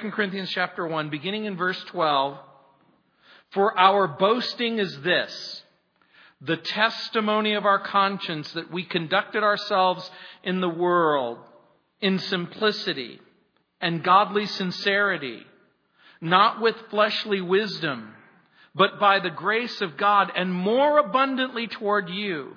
2 Corinthians chapter 1, beginning in verse 12. For our boasting is this the testimony of our conscience that we conducted ourselves in the world in simplicity and godly sincerity, not with fleshly wisdom, but by the grace of God and more abundantly toward you.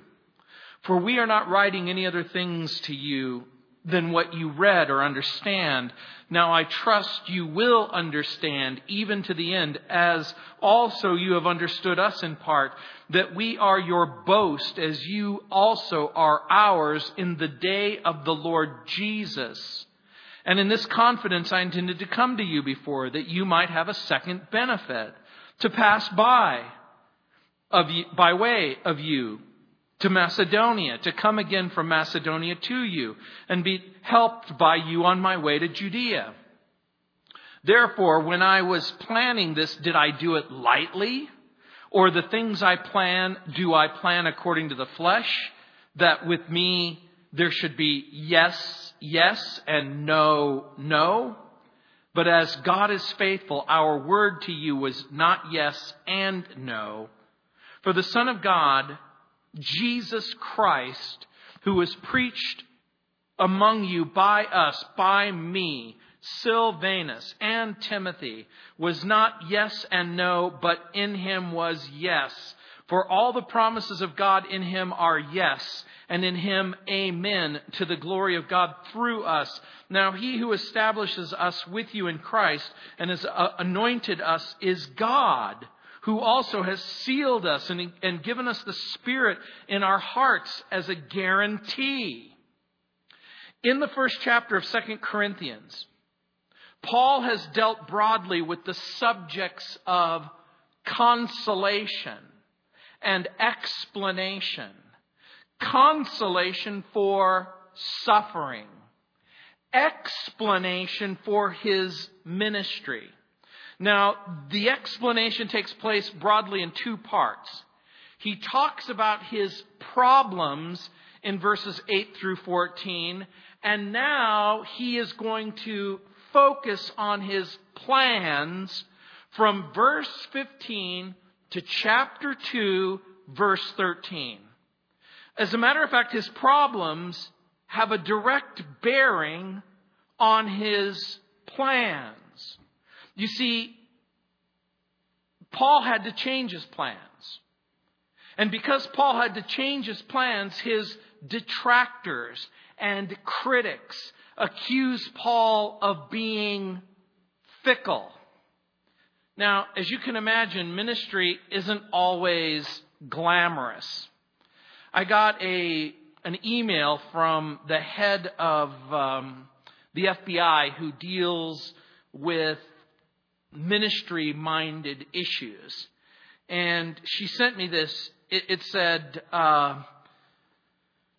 For we are not writing any other things to you than what you read or understand. Now I trust you will understand even to the end, as also you have understood us in part, that we are your boast as you also are ours in the day of the Lord Jesus. And in this confidence I intended to come to you before, that you might have a second benefit, to pass by of you, by way of you to Macedonia, to come again from Macedonia to you, and be helped by you on my way to Judea. Therefore, when I was planning this, did I do it lightly? Or the things I plan, do I plan according to the flesh? That with me there should be yes, yes, and no, no? But as God is faithful, our word to you was not yes and no. For the Son of God, Jesus Christ, who was preached among you by us, by me, Silvanus and Timothy, was not yes and no, but in him was yes. For all the promises of God in him are yes, and in him amen to the glory of God through us. Now he who establishes us with you in Christ and has anointed us is God who also has sealed us and, and given us the Spirit in our hearts as a guarantee. In the first chapter of Second Corinthians, Paul has dealt broadly with the subjects of consolation and explanation. Consolation for suffering. Explanation for his ministry. Now, the explanation takes place broadly in two parts. He talks about his problems in verses 8 through 14, and now he is going to focus on his plans from verse 15 to chapter 2, verse 13. As a matter of fact, his problems have a direct bearing on his plans. You see, Paul had to change his plans. And because Paul had to change his plans, his detractors and critics accused Paul of being fickle. Now, as you can imagine, ministry isn't always glamorous. I got a an email from the head of um, the FBI who deals with ministry minded issues. And she sent me this. It, it said, uh,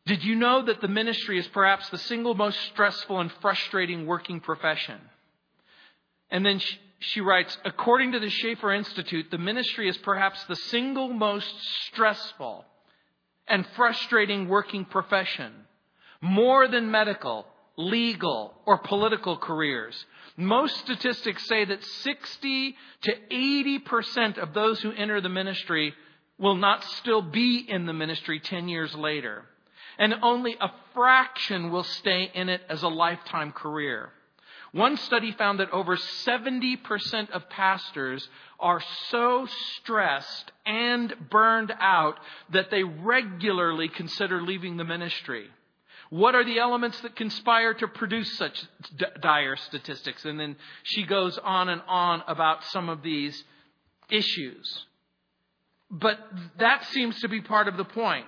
Did you know that the ministry is perhaps the single most stressful and frustrating working profession? And then she, she writes, According to the Schaeffer Institute, the ministry is perhaps the single most stressful and frustrating working profession, more than medical, legal, or political careers. Most statistics say that 60 to 80% of those who enter the ministry will not still be in the ministry 10 years later. And only a fraction will stay in it as a lifetime career. One study found that over 70% of pastors are so stressed and burned out that they regularly consider leaving the ministry. What are the elements that conspire to produce such d- dire statistics? And then she goes on and on about some of these issues. But that seems to be part of the point.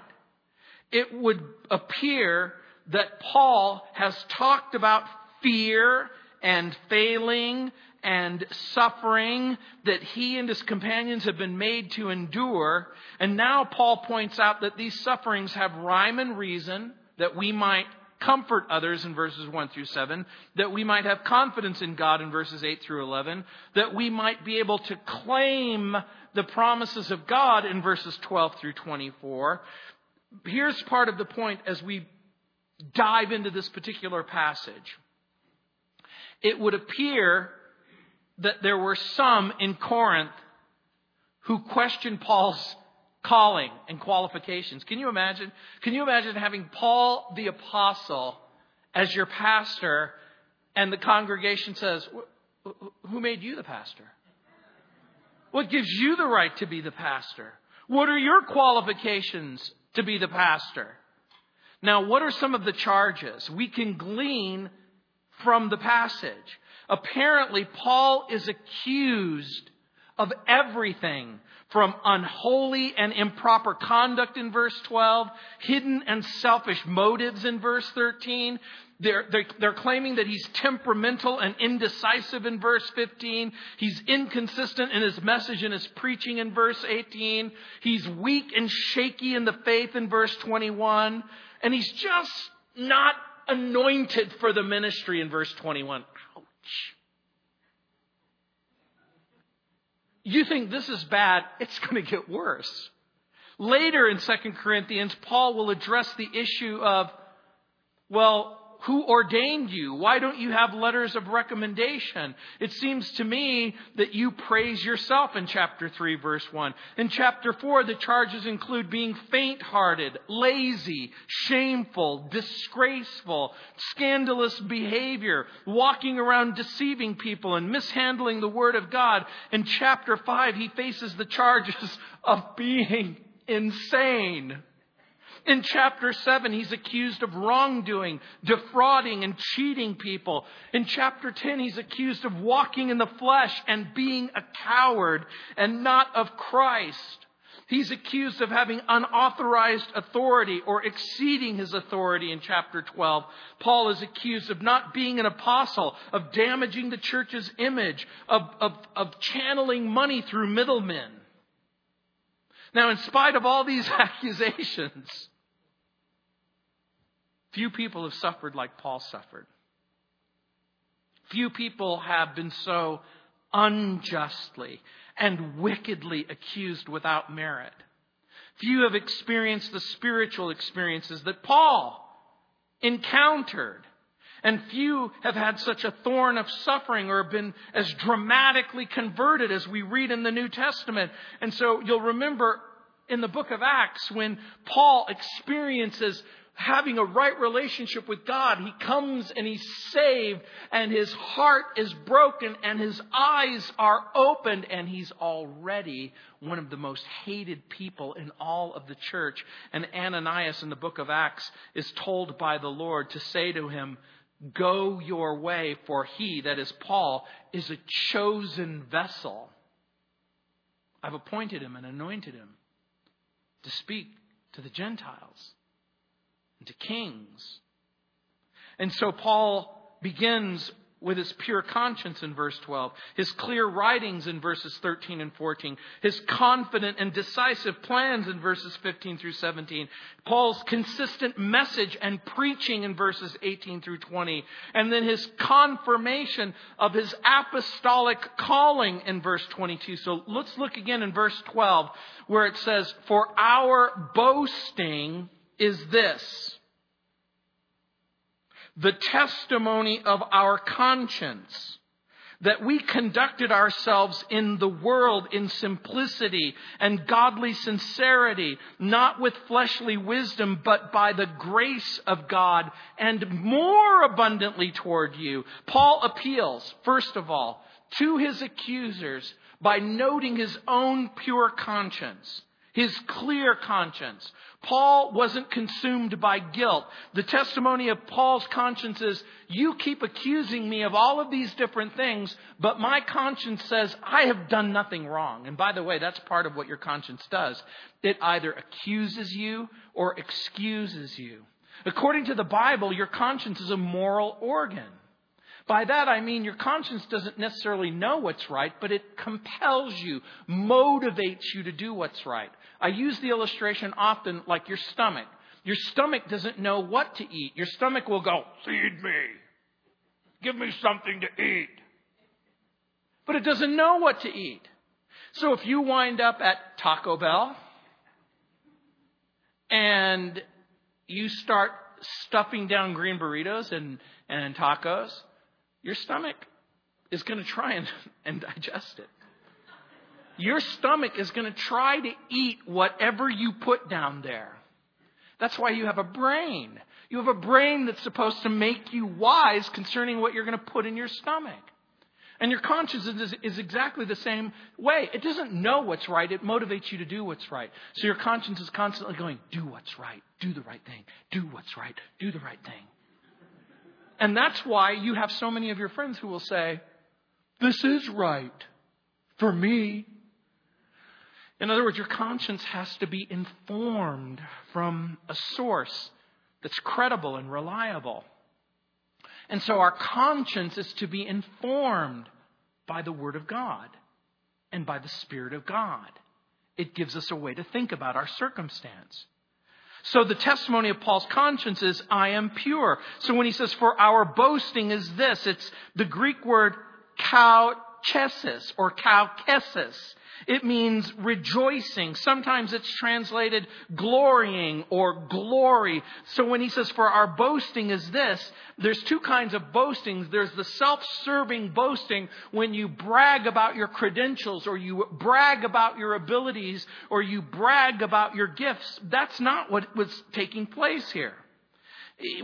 It would appear that Paul has talked about fear and failing and suffering that he and his companions have been made to endure. And now Paul points out that these sufferings have rhyme and reason that we might comfort others in verses 1 through 7, that we might have confidence in God in verses 8 through 11, that we might be able to claim the promises of God in verses 12 through 24. Here's part of the point as we dive into this particular passage. It would appear that there were some in Corinth who questioned Paul's calling and qualifications. Can you imagine? Can you imagine having Paul the apostle as your pastor and the congregation says, Who made you the pastor? What gives you the right to be the pastor? What are your qualifications to be the pastor? Now, what are some of the charges? We can glean from the passage. Apparently, Paul is accused of everything from unholy and improper conduct in verse 12, hidden and selfish motives in verse 13. They're, they're, they're, claiming that he's temperamental and indecisive in verse 15. He's inconsistent in his message and his preaching in verse 18. He's weak and shaky in the faith in verse 21. And he's just not anointed for the ministry in verse 21. Ouch. You think this is bad, it's going to get worse. Later in 2 Corinthians, Paul will address the issue of, well, who ordained you? Why don't you have letters of recommendation? It seems to me that you praise yourself in chapter 3, verse 1. In chapter 4, the charges include being faint hearted, lazy, shameful, disgraceful, scandalous behavior, walking around deceiving people, and mishandling the Word of God. In chapter 5, he faces the charges of being insane. In chapter 7, he's accused of wrongdoing, defrauding, and cheating people. In chapter 10, he's accused of walking in the flesh and being a coward and not of Christ. He's accused of having unauthorized authority or exceeding his authority in chapter 12. Paul is accused of not being an apostle, of damaging the church's image, of, of, of channeling money through middlemen. Now, in spite of all these accusations, Few people have suffered like Paul suffered. Few people have been so unjustly and wickedly accused without merit. Few have experienced the spiritual experiences that Paul encountered. And few have had such a thorn of suffering or been as dramatically converted as we read in the New Testament. And so you'll remember in the book of Acts when Paul experiences having a right relationship with God. He comes and he's saved and his heart is broken and his eyes are opened and he's already one of the most hated people in all of the church. And Ananias in the book of Acts is told by the Lord to say to him, Go your way, for he, that is Paul, is a chosen vessel. I've appointed him and anointed him to speak to the Gentiles and to kings. And so Paul begins with his pure conscience in verse 12, his clear writings in verses 13 and 14, his confident and decisive plans in verses 15 through 17, Paul's consistent message and preaching in verses 18 through 20, and then his confirmation of his apostolic calling in verse 22. So let's look again in verse 12 where it says, For our boasting is this the testimony of our conscience that we conducted ourselves in the world in simplicity and godly sincerity, not with fleshly wisdom, but by the grace of God and more abundantly toward you. Paul appeals, first of all, to his accusers by noting his own pure conscience his clear conscience. Paul wasn't consumed by guilt. The testimony of Paul's conscience is, you keep accusing me of all of these different things, but my conscience says I have done nothing wrong. And by the way, that's part of what your conscience does. It either accuses you or excuses you. According to the Bible, your conscience is a moral organ. By that I mean your conscience doesn't necessarily know what's right, but it compels you, motivates you to do what's right. I use the illustration often like your stomach. Your stomach doesn't know what to eat. Your stomach will go, feed me. Give me something to eat. But it doesn't know what to eat. So if you wind up at Taco Bell and you start stuffing down green burritos and, and tacos, your stomach is going to try and, and digest it. Your stomach is going to try to eat whatever you put down there. That's why you have a brain. You have a brain that's supposed to make you wise concerning what you're going to put in your stomach. And your conscience is, is, exactly the same way. It doesn't know what's right, it motivates you to do what's right. So your conscience is constantly going, do what's right, do the right thing, do what's right, do the right thing. And that's why you have so many of your friends who will say, This is right for me. In other words, your conscience has to be informed from a source that's credible and reliable. And so our conscience is to be informed by the Word of God and by the Spirit of God. It gives us a way to think about our circumstance. So the testimony of Paul's conscience is, I am pure. So when he says, for our boasting is this, it's the Greek word kauchesis or kaukesis. It means rejoicing. Sometimes it's translated glorying or glory. So when he says, for our boasting is this, there's two kinds of boastings. There's the self-serving boasting when you brag about your credentials or you brag about your abilities or you brag about your gifts. That's not what was taking place here.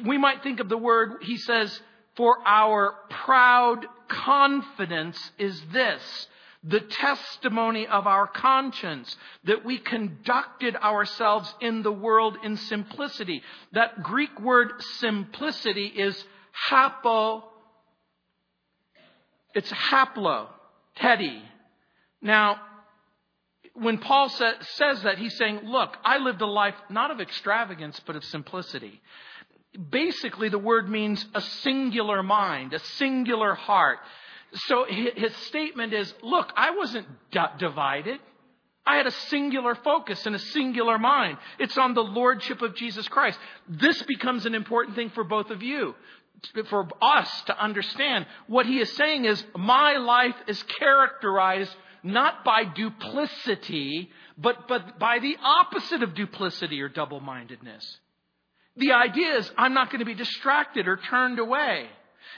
We might think of the word, he says, for our proud confidence is this the testimony of our conscience, that we conducted ourselves in the world in simplicity. That Greek word simplicity is hapo, it's haplo, teddy. Now, when Paul sa- says that, he's saying, look, I lived a life not of extravagance, but of simplicity. Basically, the word means a singular mind, a singular heart. So his statement is look, I wasn't divided. I had a singular focus and a singular mind. It's on the Lordship of Jesus Christ. This becomes an important thing for both of you, for us to understand. What he is saying is, my life is characterized not by duplicity, but, but by the opposite of duplicity or double mindedness. The idea is, I'm not going to be distracted or turned away.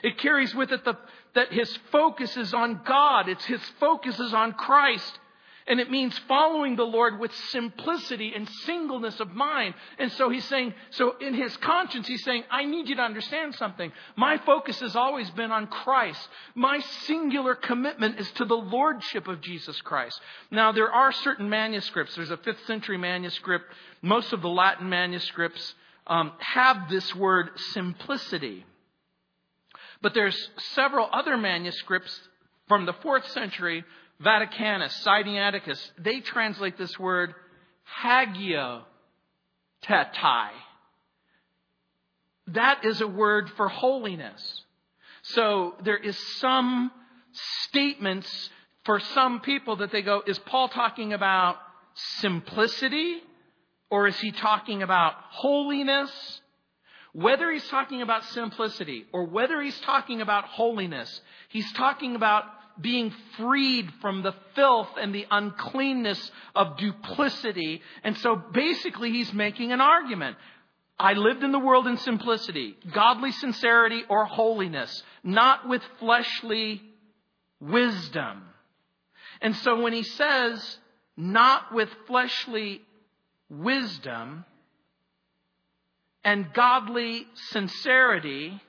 It carries with it the, that his focus is on God. It's his focus is on Christ. And it means following the Lord with simplicity and singleness of mind. And so he's saying, so in his conscience, he's saying, I need you to understand something. My focus has always been on Christ. My singular commitment is to the Lordship of Jesus Christ. Now, there are certain manuscripts. There's a fifth century manuscript. Most of the Latin manuscripts um, have this word simplicity. But there's several other manuscripts from the fourth century, Vaticanus, Sinaiticus, they translate this word hagiotetai. That is a word for holiness. So there is some statements for some people that they go, is Paul talking about simplicity or is he talking about holiness? Whether he's talking about simplicity or whether he's talking about holiness, he's talking about being freed from the filth and the uncleanness of duplicity. And so basically, he's making an argument. I lived in the world in simplicity, godly sincerity or holiness, not with fleshly wisdom. And so when he says, not with fleshly wisdom, and godly sincerity,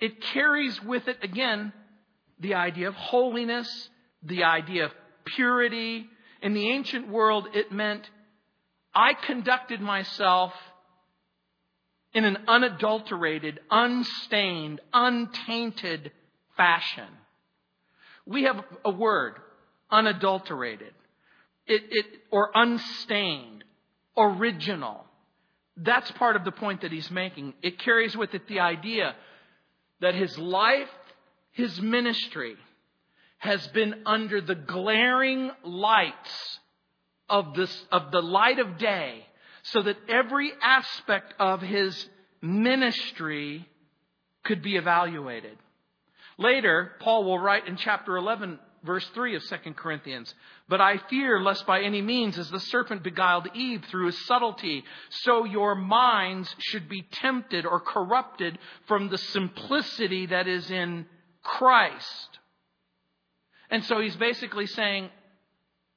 it carries with it, again, the idea of holiness, the idea of purity. In the ancient world, it meant I conducted myself in an unadulterated, unstained, untainted fashion. We have a word, unadulterated, it, it, or unstained, original. That's part of the point that he's making. It carries with it the idea that his life, his ministry, has been under the glaring lights of, this, of the light of day, so that every aspect of his ministry could be evaluated. Later, Paul will write in chapter 11 verse 3 of 2 Corinthians. But I fear lest by any means, as the serpent beguiled Eve through his subtlety, so your minds should be tempted or corrupted from the simplicity that is in Christ. And so he's basically saying,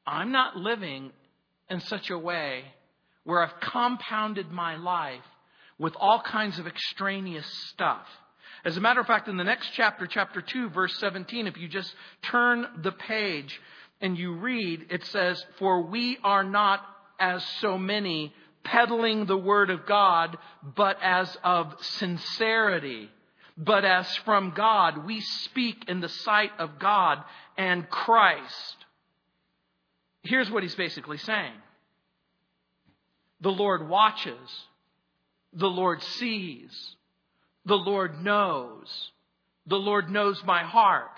I'm not living in such a way where I've compounded my life with all kinds of extraneous stuff. As a matter of fact, in the next chapter, chapter 2, verse 17, if you just turn the page and you read, it says, For we are not as so many peddling the word of God, but as of sincerity. But as from God, we speak in the sight of God and Christ. Here's what he's basically saying The Lord watches, the Lord sees, the Lord knows, the Lord knows my heart.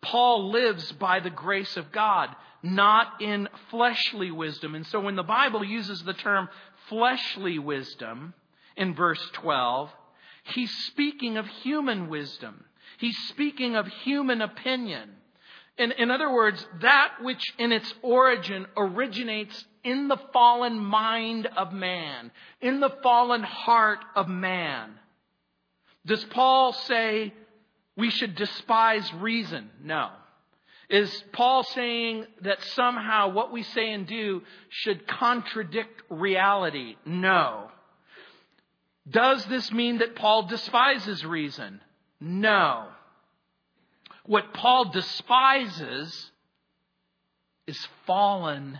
Paul lives by the grace of God, not in fleshly wisdom. And so when the Bible uses the term fleshly wisdom in verse 12, he's speaking of human wisdom. He's speaking of human opinion. In, in other words, that which in its origin originates in the fallen mind of man, in the fallen heart of man. Does Paul say we should despise reason? No. Is Paul saying that somehow what we say and do should contradict reality? No. Does this mean that Paul despises reason? No. What Paul despises is fallen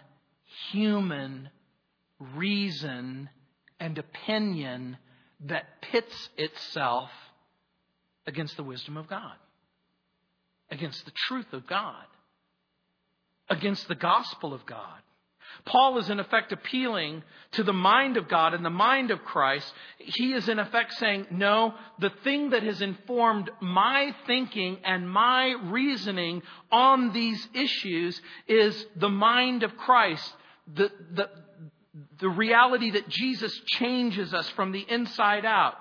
human reason and opinion that pits itself against the wisdom of God, against the truth of God, against the gospel of God. Paul is in effect appealing to the mind of God and the mind of Christ. He is in effect saying, no, the thing that has informed my thinking and my reasoning on these issues is the mind of Christ. The, the, the reality that Jesus changes us from the inside out.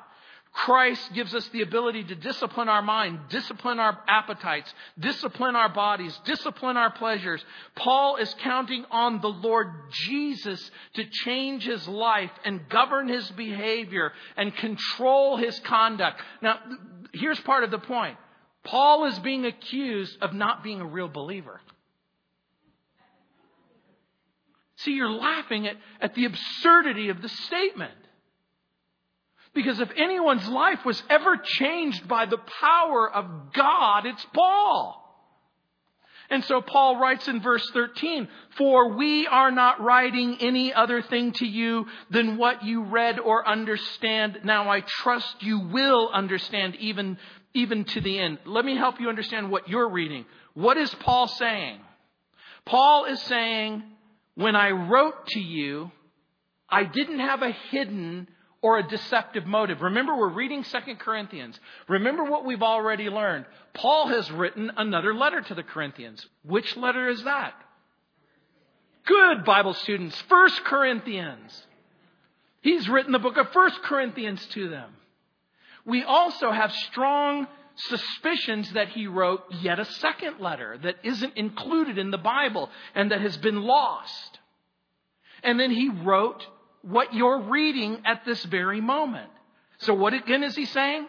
Christ gives us the ability to discipline our mind, discipline our appetites, discipline our bodies, discipline our pleasures. Paul is counting on the Lord Jesus to change his life and govern his behavior and control his conduct. Now, here's part of the point. Paul is being accused of not being a real believer. See, you're laughing at, at the absurdity of the statement. Because if anyone's life was ever changed by the power of God, it's Paul. And so Paul writes in verse 13, For we are not writing any other thing to you than what you read or understand. Now I trust you will understand even, even to the end. Let me help you understand what you're reading. What is Paul saying? Paul is saying, When I wrote to you, I didn't have a hidden or a deceptive motive. Remember, we're reading Second Corinthians. Remember what we've already learned. Paul has written another letter to the Corinthians. Which letter is that? Good Bible students. First Corinthians. He's written the book of First Corinthians to them. We also have strong suspicions that he wrote yet a second letter that isn't included in the Bible and that has been lost. And then he wrote what you're reading at this very moment. So, what again is he saying?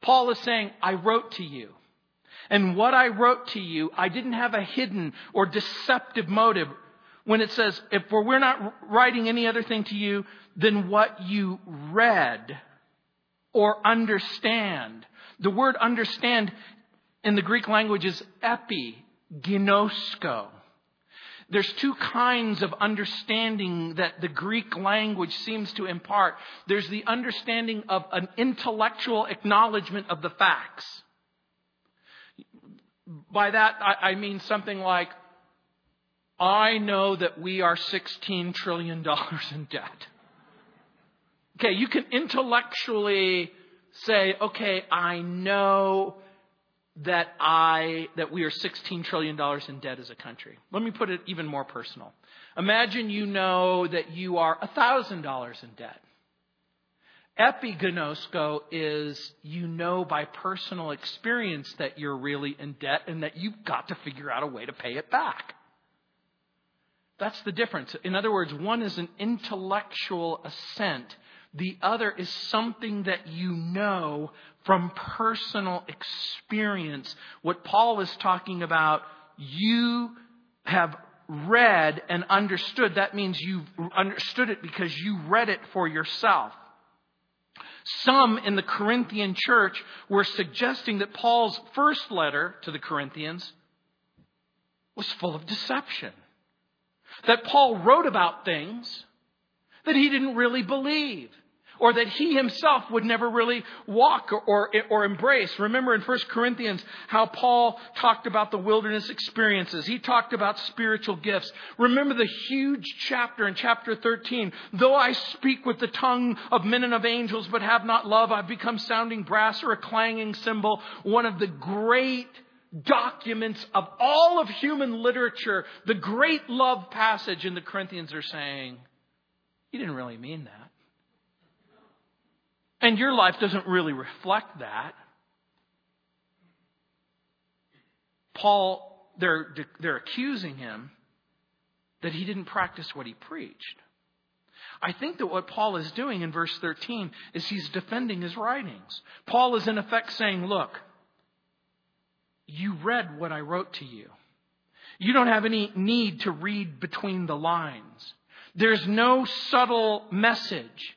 Paul is saying, I wrote to you. And what I wrote to you, I didn't have a hidden or deceptive motive. When it says, if we're not writing any other thing to you than what you read or understand. The word understand in the Greek language is epi, ginosko. There's two kinds of understanding that the Greek language seems to impart. There's the understanding of an intellectual acknowledgement of the facts. By that, I, mean something like, I know that we are $16 trillion in debt. Okay, you can intellectually say, okay, I know that I that we are 16 trillion dollars in debt as a country. Let me put it even more personal. Imagine you know that you are $1,000 in debt. Epignosko is you know by personal experience that you're really in debt and that you've got to figure out a way to pay it back. That's the difference. In other words, one is an intellectual assent the other is something that you know from personal experience. What Paul is talking about you have read and understood. That means you've understood it because you read it for yourself. Some in the Corinthian church were suggesting that Paul's first letter to the Corinthians was full of deception. That Paul wrote about things that he didn't really believe or that he himself would never really walk or, or, or, embrace. Remember in 1 Corinthians how Paul talked about the wilderness experiences. He talked about spiritual gifts. Remember the huge chapter in chapter 13. Though I speak with the tongue of men and of angels but have not love, I've become sounding brass or a clanging cymbal. One of the great documents of all of human literature, the great love passage in the Corinthians are saying, he didn't really mean that. And your life doesn't really reflect that. Paul, they're, they're accusing him that he didn't practice what he preached. I think that what Paul is doing in verse 13 is he's defending his writings. Paul is in effect saying, Look, you read what I wrote to you. You don't have any need to read between the lines. There's no subtle message.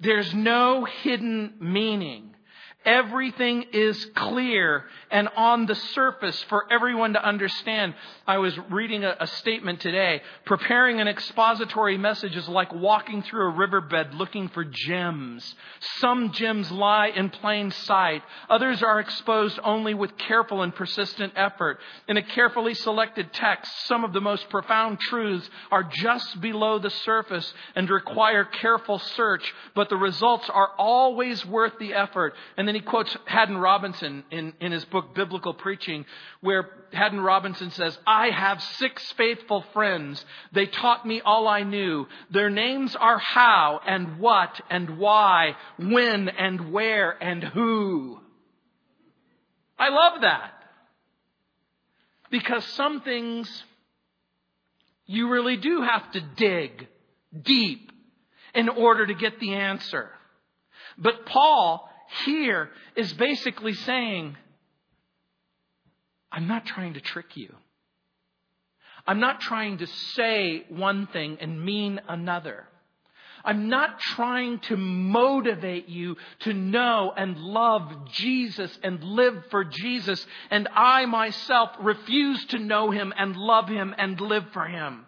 There's no hidden meaning. Everything is clear and on the surface for everyone to understand. I was reading a, a, statement today. Preparing an expository message is like walking through a riverbed looking for gems. Some gems lie in plain sight. Others are exposed only with careful and persistent effort. In a carefully selected text, some of the most profound truths are just below the surface and require careful search, but the results are always worth the effort. And then he quotes Haddon Robinson in, in his book, Biblical Preaching, where Haddon Robinson says, I have six faithful friends. They taught me all I knew. Their names are how and what and why, when and where and who. I love that. Because some things you really do have to dig deep in order to get the answer. But Paul here is basically saying, I'm not trying to trick you. I'm not trying to say one thing and mean another. I'm not trying to motivate you to know and love Jesus and live for Jesus. And I myself refuse to know him and love him and live for him.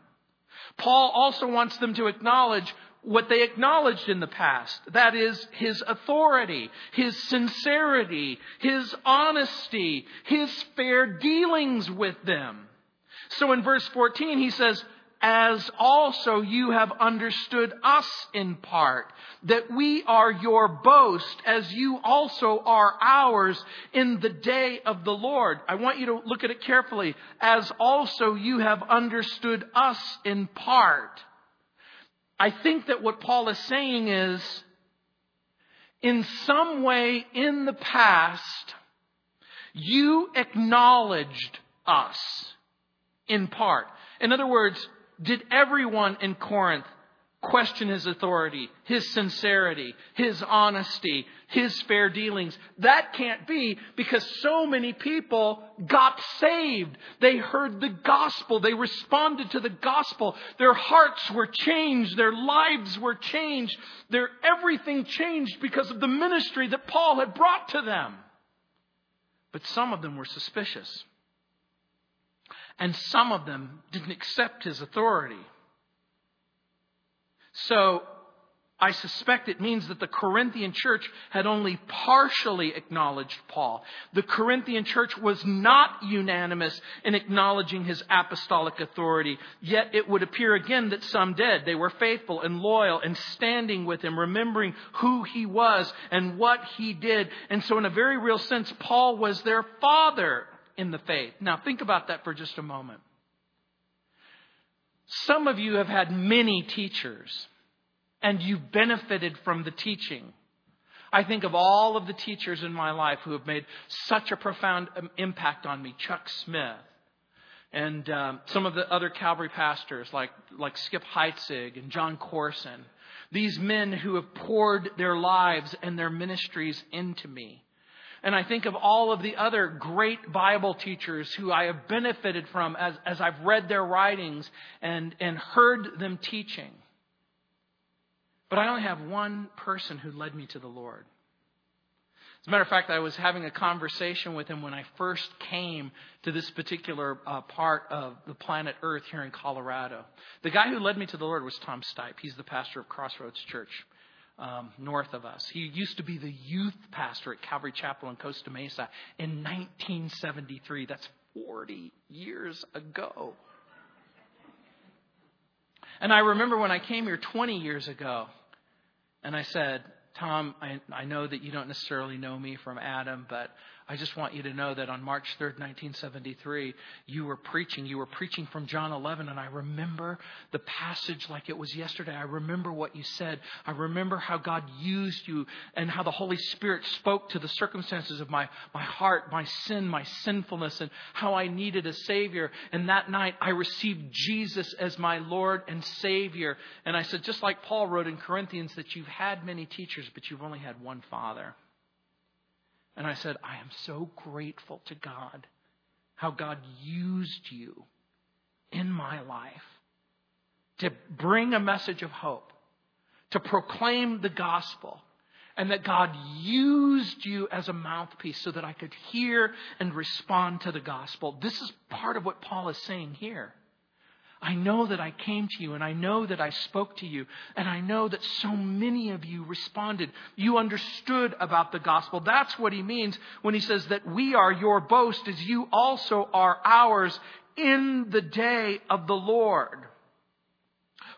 Paul also wants them to acknowledge what they acknowledged in the past. That is his authority, his sincerity, his honesty, his fair dealings with them. So in verse 14 he says, as also you have understood us in part, that we are your boast, as you also are ours in the day of the Lord. I want you to look at it carefully. As also you have understood us in part. I think that what Paul is saying is, in some way in the past, you acknowledged us in part. In other words, did everyone in Corinth question his authority, his sincerity, his honesty, his fair dealings. That can't be because so many people got saved. They heard the gospel. They responded to the gospel. Their hearts were changed. Their lives were changed. Their everything changed because of the ministry that Paul had brought to them. But some of them were suspicious. And some of them didn't accept his authority. So I suspect it means that the Corinthian church had only partially acknowledged Paul. The Corinthian church was not unanimous in acknowledging his apostolic authority, yet it would appear again that some did. They were faithful and loyal and standing with him, remembering who he was and what he did. And so, in a very real sense, Paul was their father in the faith. Now, think about that for just a moment. Some of you have had many teachers and you've benefited from the teaching. I think of all of the teachers in my life who have made such a profound um, impact on me. Chuck Smith and um, some of the other Calvary pastors like, like Skip Heitzig and Jon Courson. These men who have poured their lives and their ministries into me. And I think of all of the other great Bible teachers who I have benefited from as, as I've read their writings and, and heard them teaching. But I only have one person who led me to the Lord. As a matter of fact, I was having a conversation with him when I first came to this particular uh, part of the planet Earth here in Colorado. The guy who led me to the Lord was Tom Stipe. He's the pastor of Crossroads Church um, north of us. He used to be the youth pastor at Calvary Chapel in Costa Mesa in 1973. That's 40 years ago. And I remember when I came here 20 years ago, and I said, Tom, I, I know that you don't necessarily know me from Adam, but I just want you to know that on March 3rd, 1973, you were preaching. You were preaching from John 11, and I remember the passage like it was yesterday. I remember what you said. I remember how God used you and how the Holy Spirit spoke to the circumstances of my, my heart, my sin, my sinfulness, and how I needed a Savior. And that night, I received Jesus as my Lord and Savior. And I said, just like Paul wrote in Corinthians, that you've had many teachers, but you've only had one Father. And I said, I am so grateful to God how God used you in my life to bring a message of hope, to proclaim the gospel, and that God used you as a mouthpiece so that I could hear and respond to the gospel. This is part of what Paul is saying here. I know that I came to you and I know that I spoke to you and I know that so many of you responded. You understood about the gospel. That's what he means when he says that we are your boast as you also are ours in the day of the Lord.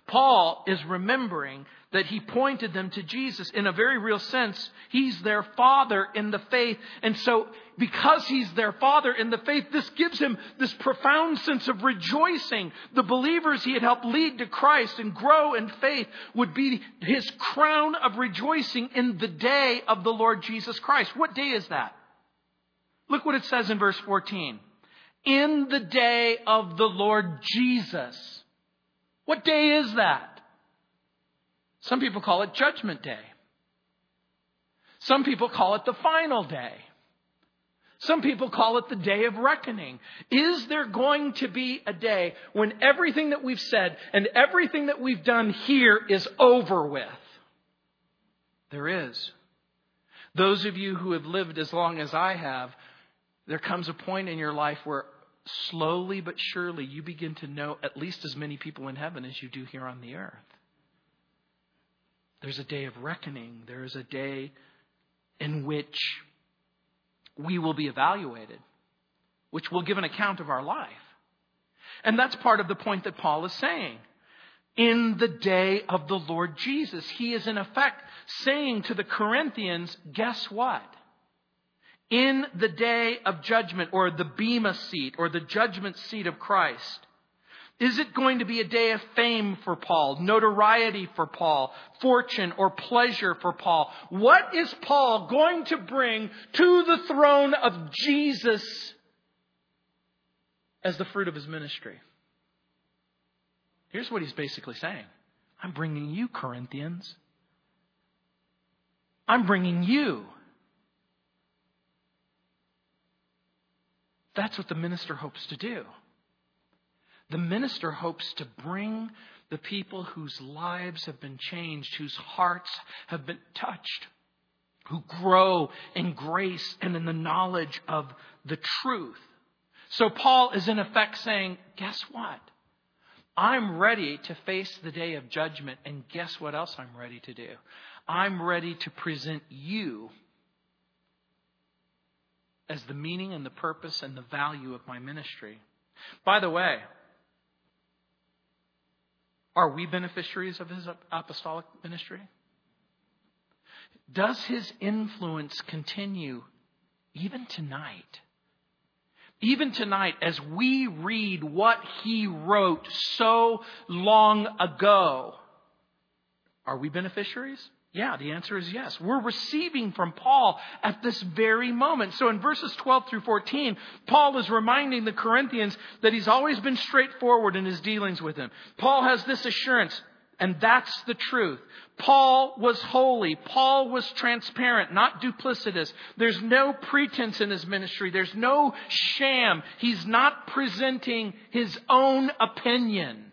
Paul is remembering that he pointed them to Jesus. In a very real sense, he's their father in the faith. And so, because he's their father in the faith, this gives him this profound sense of rejoicing. The believers he had helped lead to Christ and grow in faith would be his crown of rejoicing in the day of the Lord Jesus Christ. What day is that? Look what it says in verse 14. In the day of the Lord Jesus. What day is that? Some people call it Judgment Day. Some people call it the final day. Some people call it the day of reckoning. Is there going to be a day when everything that we've said and everything that we've done here is over with? There is. Those of you who have lived as long as I have, there comes a point in your life where slowly but surely you begin to know at least as many people in heaven as you do here on the earth. There's a day of reckoning. There is a day in which we will be evaluated, which will give an account of our life. And that's part of the point that Paul is saying. In the day of the Lord Jesus, he is in effect saying to the Corinthians, guess what? In the day of judgment, or the Bema seat, or the judgment seat of Christ, is it going to be a day of fame for Paul, notoriety for Paul, fortune or pleasure for Paul? What is Paul going to bring to the throne of Jesus as the fruit of his ministry? Here's what he's basically saying I'm bringing you, Corinthians. I'm bringing you. That's what the minister hopes to do. The minister hopes to bring the people whose lives have been changed, whose hearts have been touched, who grow in grace and in the knowledge of the truth. So Paul is in effect saying, guess what? I'm ready to face the day of judgment, and guess what else I'm ready to do? I'm ready to present you as the meaning and the purpose and the value of my ministry. By the way, are we beneficiaries of his apostolic ministry? Does his influence continue even tonight? Even tonight, as we read what he wrote so long ago, are we beneficiaries? Yeah, the answer is yes. We're receiving from Paul at this very moment. So in verses 12 through 14, Paul is reminding the Corinthians that he's always been straightforward in his dealings with them. Paul has this assurance And that's the truth. Paul was holy. Paul was transparent, not duplicitous. There's no pretense in his ministry. There's no sham. He's not presenting his own opinion.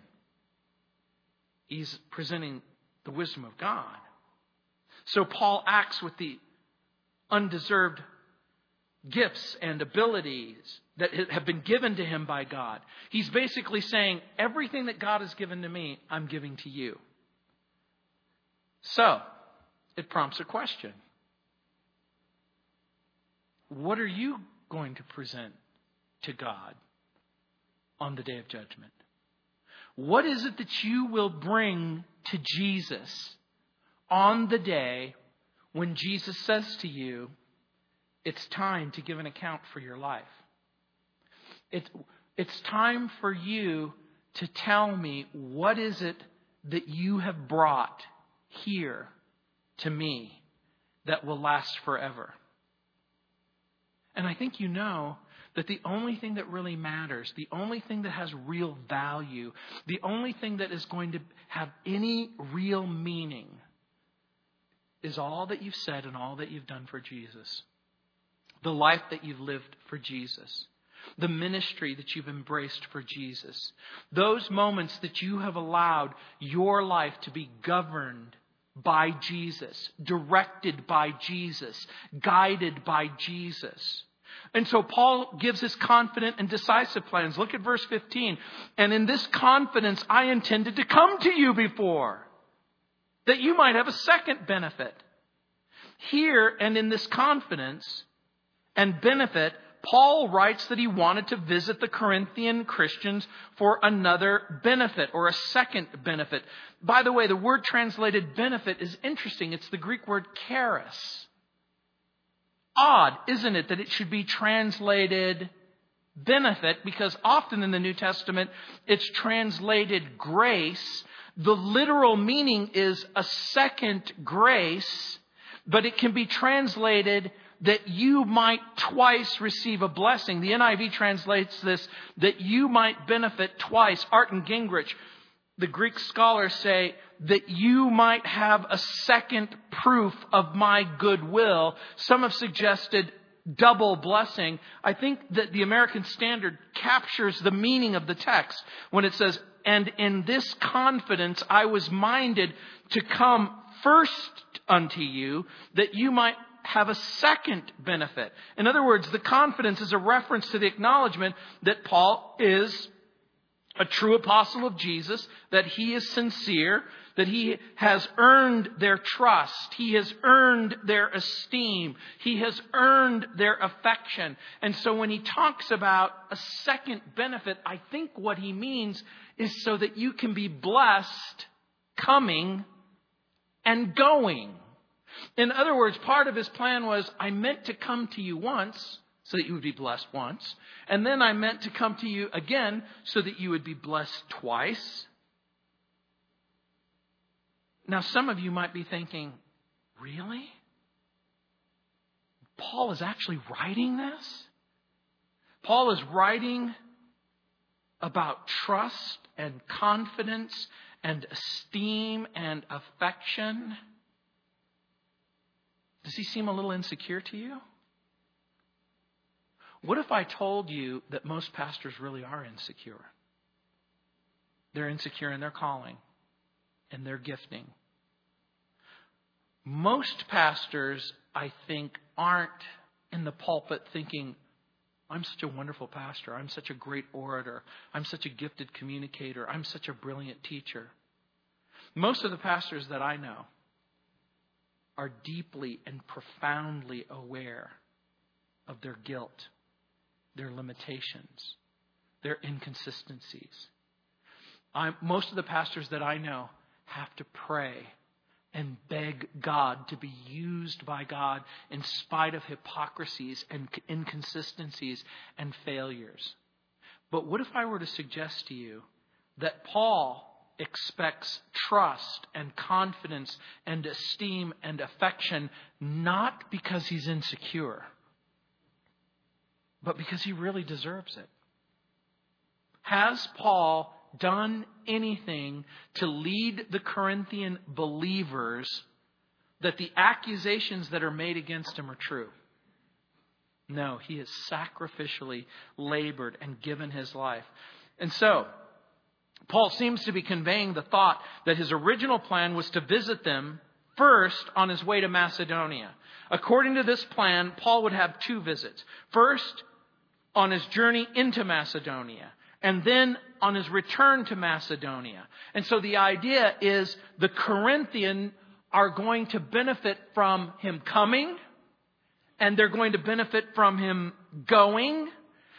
He's presenting the wisdom of God. So Paul acts with the undeserved gifts and abilities that have been given to him by God. He's basically saying, everything that God has given to me, I'm giving to you. So, it prompts a question What are you going to present to God on the day of judgment? What is it that you will bring to Jesus on the day when Jesus says to you, it's time to give an account for your life. It, it's time for you to tell me what is it that you have brought here to me that will last forever. And I think you know that the only thing that really matters, the only thing that has real value, the only thing that is going to have any real meaning is all that you've said and all that you've done for Jesus the life that you've lived for Jesus, the ministry that you've embraced for Jesus, those moments that you have allowed your life to be governed by Jesus, directed by Jesus, guided by Jesus. And so Paul gives his confident and decisive plans. Look at verse 15. And in this confidence I intended to come to you before, that you might have a second benefit. Here and in this confidence, and benefit, Paul writes that he wanted to visit the Corinthian Christians for another benefit or a second benefit. By the way, the word translated benefit is interesting. It's the Greek word charis. Odd, isn't it, that it should be translated benefit because often in the New Testament it's translated grace. The literal meaning is a second grace, but it can be translated that you might twice receive a blessing. The NIV translates this that you might benefit twice. Arndt and Gingrich, the Greek scholars say that you might have a second proof of my goodwill. Some have suggested double blessing. I think that the American Standard captures the meaning of the text when it says, and in this confidence I was minded to come first unto you that you might have a second benefit. In other words, the confidence is a reference to the acknowledgement that Paul is a true apostle of Jesus, that he is sincere, that he has earned their trust, he has earned their esteem, he has earned their affection. And so when he talks about a second benefit, I think what he means is so that you can be blessed coming and going. In other words, part of his plan was I meant to come to you once so that you would be blessed once, and then I meant to come to you again so that you would be blessed twice. Now, some of you might be thinking, really? Paul is actually writing this? Paul is writing about trust and confidence and esteem and affection. Does he seem a little insecure to you? What if I told you that most pastors really are insecure? They're insecure in their calling and their gifting. Most pastors, I think, aren't in the pulpit thinking, I'm such a wonderful pastor. I'm such a great orator. I'm such a gifted communicator. I'm such a brilliant teacher. Most of the pastors that I know are deeply and profoundly aware of their guilt, their limitations, their inconsistencies. I'm, most of the pastors that I know have to pray and beg God to be used by God in spite of hypocrisies and inconsistencies and failures. But what if I were to suggest to you that Paul expects trust and confidence and esteem and affection not because he's insecure, but because he really deserves it. Has Paul done anything to lead the Corinthian believers that the accusations that are made against him are true. No, he has sacrificially labored and given his life. And so, Paul seems to be conveying the thought that his original plan was to visit them first on his way to Macedonia. According to this plan, Paul would have two visits. First, on his journey into Macedonia, and then on his return to Macedonia. And so the idea is the Corinthian are going to benefit from him coming, and they're going to benefit from him going.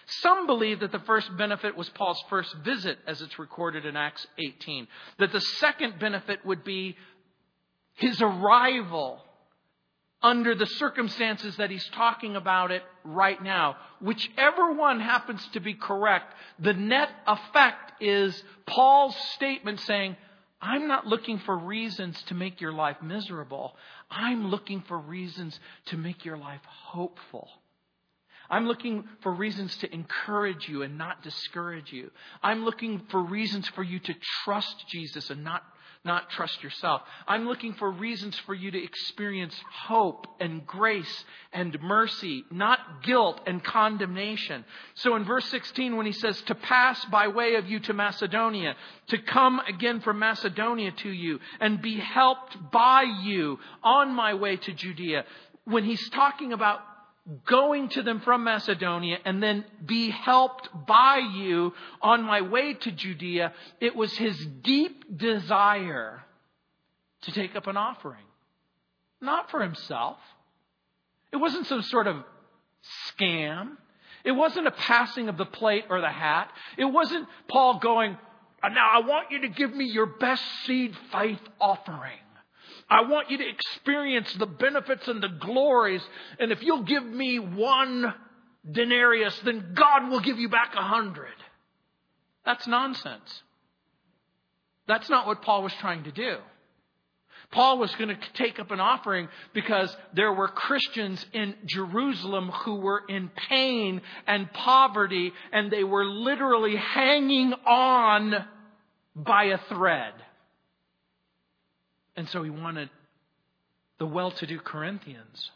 Some believe that the first benefit was Paul's first visit, as it's recorded in Acts 18. That the second benefit would be his arrival under the circumstances that he's talking about it right now. Whichever one happens to be correct, the net effect is Paul's statement saying, I'm not looking for reasons to make your life miserable. I'm looking for reasons to make your life hopeful. I'm looking for reasons to encourage you and not discourage you. I'm looking for reasons for you to trust Jesus and not not trust yourself. I'm looking for reasons for you to experience hope and grace and mercy, not guilt and condemnation. So in verse 16, when he says, to pass by way of you to Macedonia, to come again from Macedonia to you, and be helped by you on my way to Judea, when he's talking about going to them from Macedonia and then be helped by you on my way to Judea, it was his deep desire to take up an offering. Not for himself. It wasn't some sort of scam. It wasn't a passing of the plate or the hat. It wasn't Paul going, now I want you to give me your best seed faith offering. I want you to experience the benefits and the glories. And if you'll give me one denarius, then God will give you back a hundred. That's nonsense. That's not what Paul was trying to do. Paul was going to take up an offering because there were Christians in Jerusalem who were in pain and poverty, and they were literally hanging on by a thread. And so he wanted the well to do Corinthians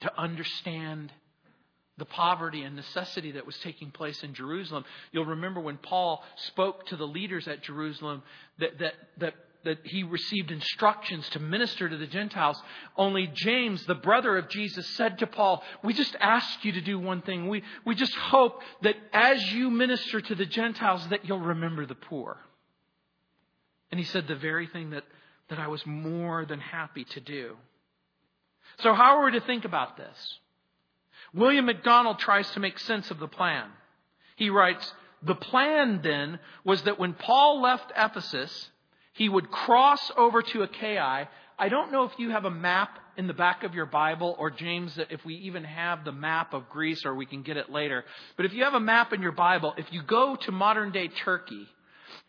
to understand the poverty and necessity that was taking place in Jerusalem. You'll remember when Paul spoke to the leaders at Jerusalem that, that, that, that he received instructions to minister to the Gentiles. Only James, the brother of Jesus, said to Paul, We just ask you to do one thing. We, we just hope that as you minister to the Gentiles, that you'll remember the poor. And he said the very thing that, that I was more than happy to do. So, how are we to think about this? William MacDonald tries to make sense of the plan. He writes, The plan then was that when Paul left Ephesus, he would cross over to Achaia. I don't know if you have a map in the back of your Bible, or James, that if we even have the map of Greece, or we can get it later. But if you have a map in your Bible, if you go to modern day Turkey,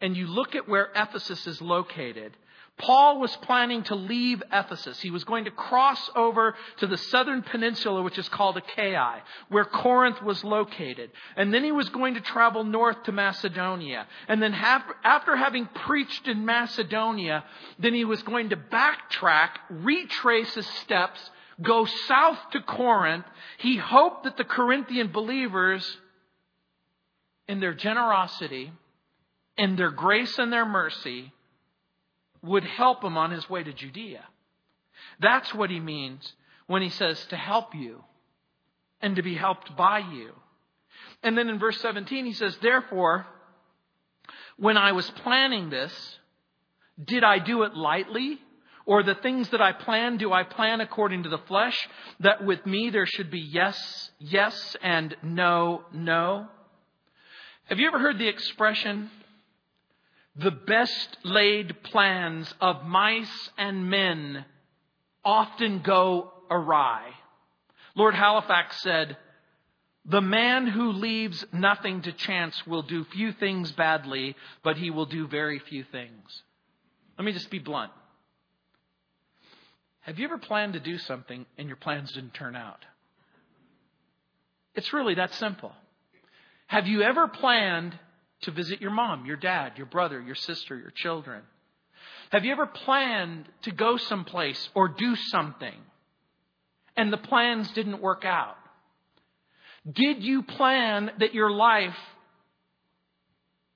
and you look at where Ephesus is located, Paul was planning to leave Ephesus. He was going to cross over to the southern peninsula, which is called Achaia, where Corinth was located. And then he was going to travel north to Macedonia. And then after having preached in Macedonia, then he was going to backtrack, retrace his steps, go south to Corinth. He hoped that the Corinthian believers, in their generosity, in their grace and their mercy, would help him on his way to Judea. That's what he means when he says to help you and to be helped by you. And then in verse 17, he says, Therefore, when I was planning this, did I do it lightly? Or the things that I plan, do I plan according to the flesh? That with me there should be yes, yes, and no, no? Have you ever heard the expression, the best laid plans of mice and men often go awry. Lord Halifax said, The man who leaves nothing to chance will do few things badly, but he will do very few things. Let me just be blunt. Have you ever planned to do something and your plans didn't turn out? It's really that simple. Have you ever planned to visit your mom, your dad, your brother, your sister, your children? Have you ever planned to go someplace or do something and the plans didn't work out? Did you plan that your life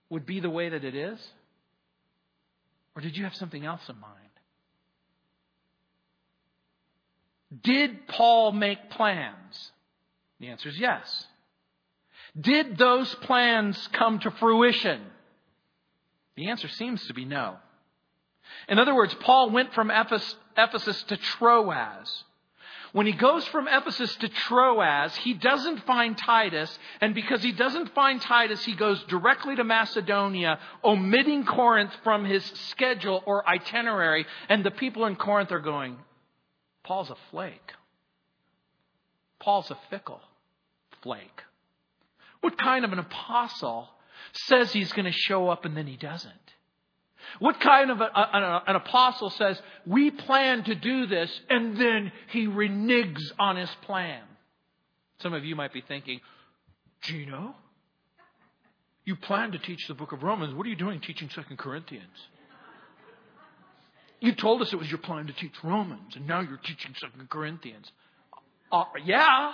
would be the way that it is? Or did you have something else in mind? Did Paul make plans? The answer is yes. Did those plans come to fruition? The answer seems to be no. In other words, Paul went from Ephesus to Troas. When he goes from Ephesus to Troas, he doesn't find Titus, and because he doesn't find Titus, he goes directly to Macedonia, omitting Corinth from his schedule or itinerary, and the people in Corinth are going, Paul's a flake. Paul's a fickle flake. What kind of an apostle says he's going to show up and then he doesn't? What kind of a, a, an apostle says, we plan to do this, and then he reneges on his plan? Some of you might be thinking, Gino, you plan to teach the book of Romans. What are you doing teaching Second Corinthians? You told us it was your plan to teach Romans, and now you're teaching Second Corinthians. Uh, yeah,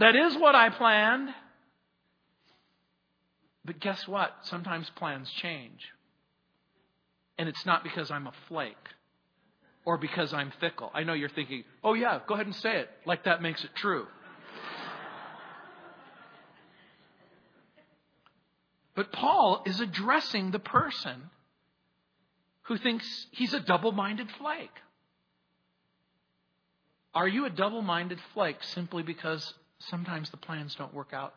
that is what I planned. But guess what? Sometimes plans change. And it's not because I'm a flake or because I'm fickle. I know you're thinking, oh, yeah, go ahead and say it, like that makes it true. but Paul is addressing the person who thinks he's a double minded flake. Are you a double minded flake simply because sometimes the plans don't work out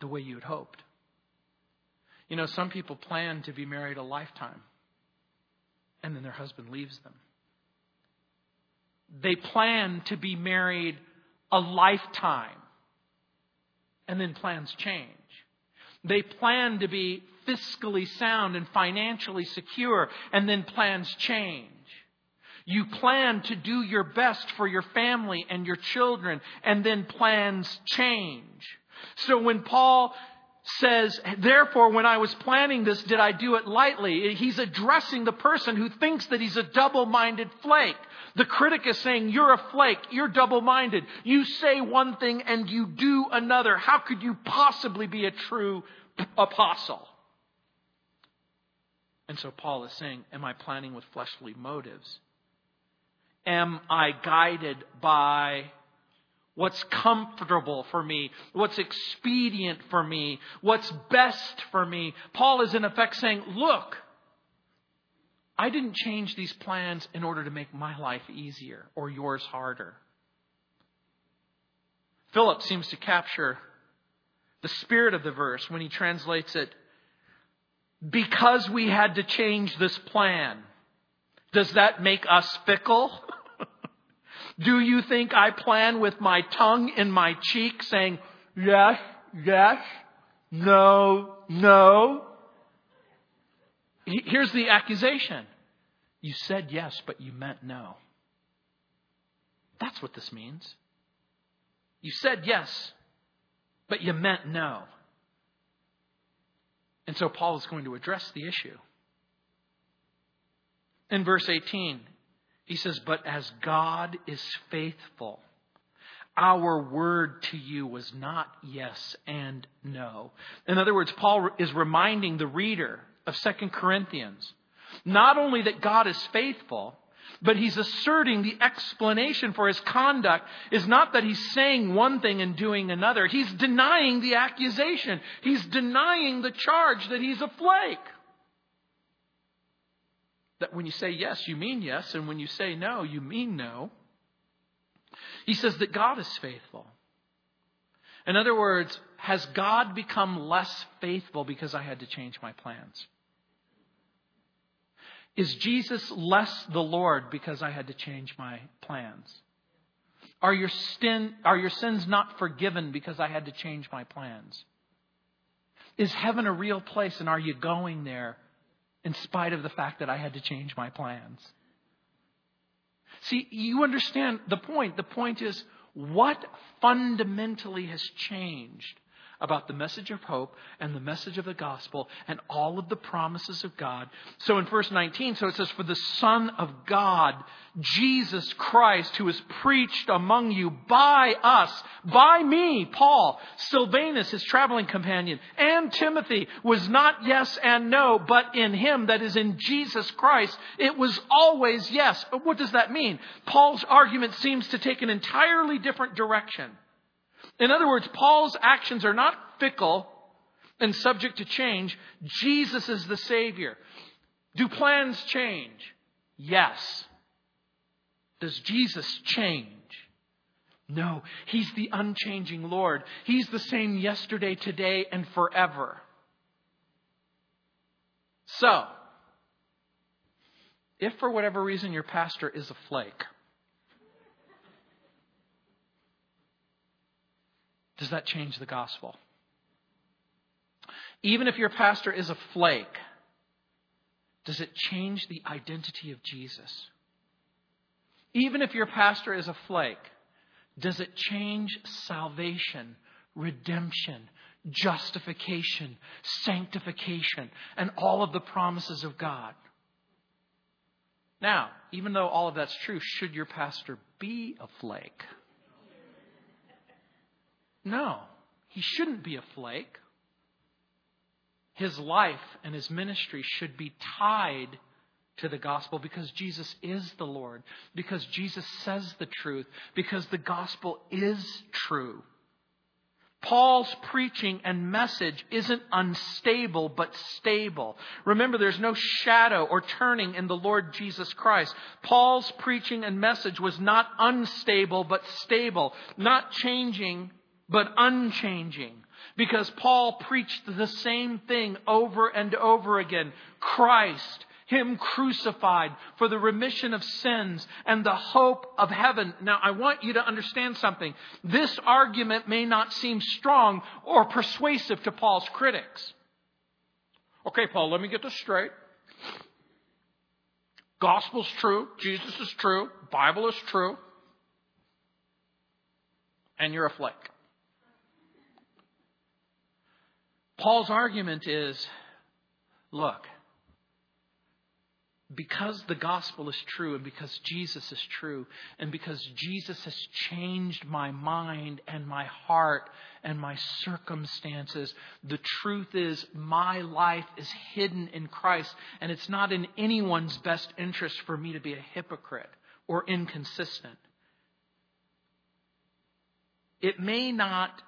the way you had hoped. You know, some people plan to be married a lifetime, and then their husband leaves them. They plan to be married a lifetime, and then plans change. They plan to be fiscally sound and financially secure, and then plans change. You plan to do your best for your family and your children, and then plans change. So when Paul says, therefore, when I was planning this, did I do it lightly? He's addressing the person who thinks that he's a double minded flake. The critic is saying, You're a flake. You're double minded. You say one thing and you do another. How could you possibly be a true apostle? And so Paul is saying, Am I planning with fleshly motives? Am I guided by what's comfortable for me, what's expedient for me, what's best for me. Paul is in effect saying, look, I didn't change these plans in order to make my life easier or yours harder. Philip seems to capture the spirit of the verse when he translates it because we had to change this plan. Does that make us fickle? Do you think I plan with my tongue in my cheek saying, yes, yes, no, no? Here's the accusation. You said yes, but you meant no. That's what this means. You said yes, but you meant no. And so Paul is going to address the issue. In verse 18, he says, But as God is faithful, our word to you was not yes and no. In other words, Paul is reminding the reader of 2 Corinthians not only that God is faithful, but he's asserting the explanation for his conduct is not that he's saying one thing and doing another. He's denying the accusation. He's denying the charge that he's a flake. That when you say yes, you mean yes, and when you say no, you mean no. He says that God is faithful. In other words, has God become less faithful because I had to change my plans? Is Jesus less the Lord because I had to change my plans? Are your, sin, are your sins not forgiven because I had to change my plans? Is heaven a real place and are you going there in spite of the fact that I had to change my plans. See, you understand the point. The point is what fundamentally has changed about the message of hope and the message of the gospel and all of the promises of God. So in verse 19, so it says, For the Son of God, Jesus Christ, who is preached among you by us, by me, Paul, Silvanus, his traveling companion, and Timothy, was not yes and no, but in him, that is in Jesus Christ, it was always yes. But what does that mean? Paul's argument seems to take an entirely different direction. In other words, Paul's actions are not fickle and subject to change. Jesus is the Savior. Do plans change? Yes. Does Jesus change? No. He's the unchanging Lord. He's the same yesterday, today, and forever. So, if for whatever reason your pastor is a flake, Does that change the gospel? Even if your pastor is a flake, does it change the identity of Jesus? Even if your pastor is a flake, does it change salvation, redemption, justification, sanctification, and all of the promises of God? Now, even though all of that's true, should your pastor be a flake? No, he shouldn't be a flake. His life and his ministry should be tied to the gospel because Jesus is the Lord, because Jesus says the truth, because the gospel is true. Paul's preaching and message isn't unstable, but stable. Remember, there's no shadow or turning in the Lord Jesus Christ. Paul's preaching and message was not unstable, but stable, not changing, but unchanging. Because Paul preached the same thing over and over again. Christ, Him crucified for the remission of sins and the hope of heaven. Now, I want you to understand something. This argument may not seem strong or persuasive to Paul's critics. Okay, Paul, let me get this straight. Gospel's true, Jesus is true, Bible is true, and you're a flake. Paul's argument is look, because the gospel is true and because Jesus is true and because Jesus has changed my mind and my heart and my circumstances, the truth is my life is hidden in Christ and it's not in anyone's best interest for me to be a hypocrite or inconsistent. It may not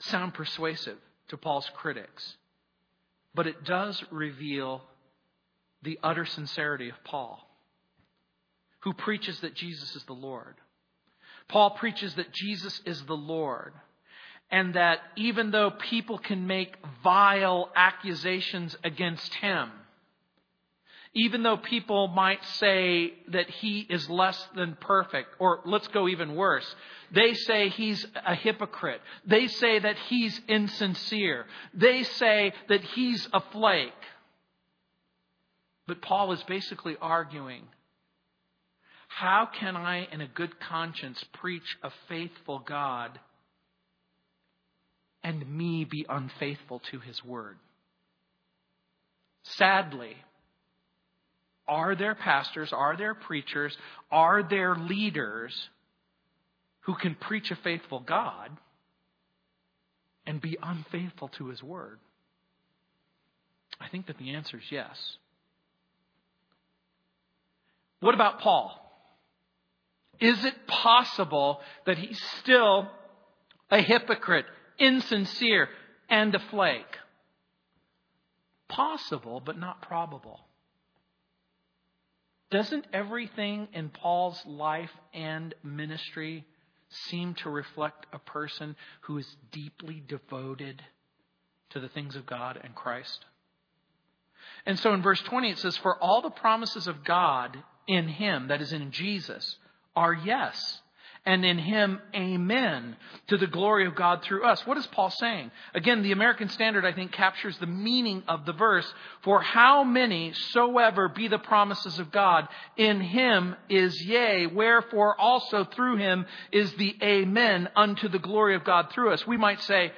sound persuasive to Paul's critics, but it does reveal the utter sincerity of Paul, who preaches that Jesus is the Lord. Paul preaches that Jesus is the Lord, and that even though people can make vile accusations against him, even though people might say that he is less than perfect, or let's go even worse, they say he's a hypocrite. They say that he's insincere. They say that he's a flake. But Paul is basically arguing how can I, in a good conscience, preach a faithful God and me be unfaithful to his word? Sadly, are there pastors, are there preachers, are there leaders who can preach a faithful God and be unfaithful to his word? I think that the answer is yes. What about Paul? Is it possible that he's still a hypocrite, insincere, and a flake? Possible, but not probable. Doesn't everything in Paul's life and ministry seem to reflect a person who is deeply devoted to the things of God and Christ? And so in verse 20 it says, For all the promises of God in him, that is in Jesus, are yes and in him, amen, to the glory of God through us. What is Paul saying? Again, the American Standard, I think, captures the meaning of the verse. For how many soever be the promises of God, in him is yea, wherefore also through him is the amen unto the glory of God through us. We might say,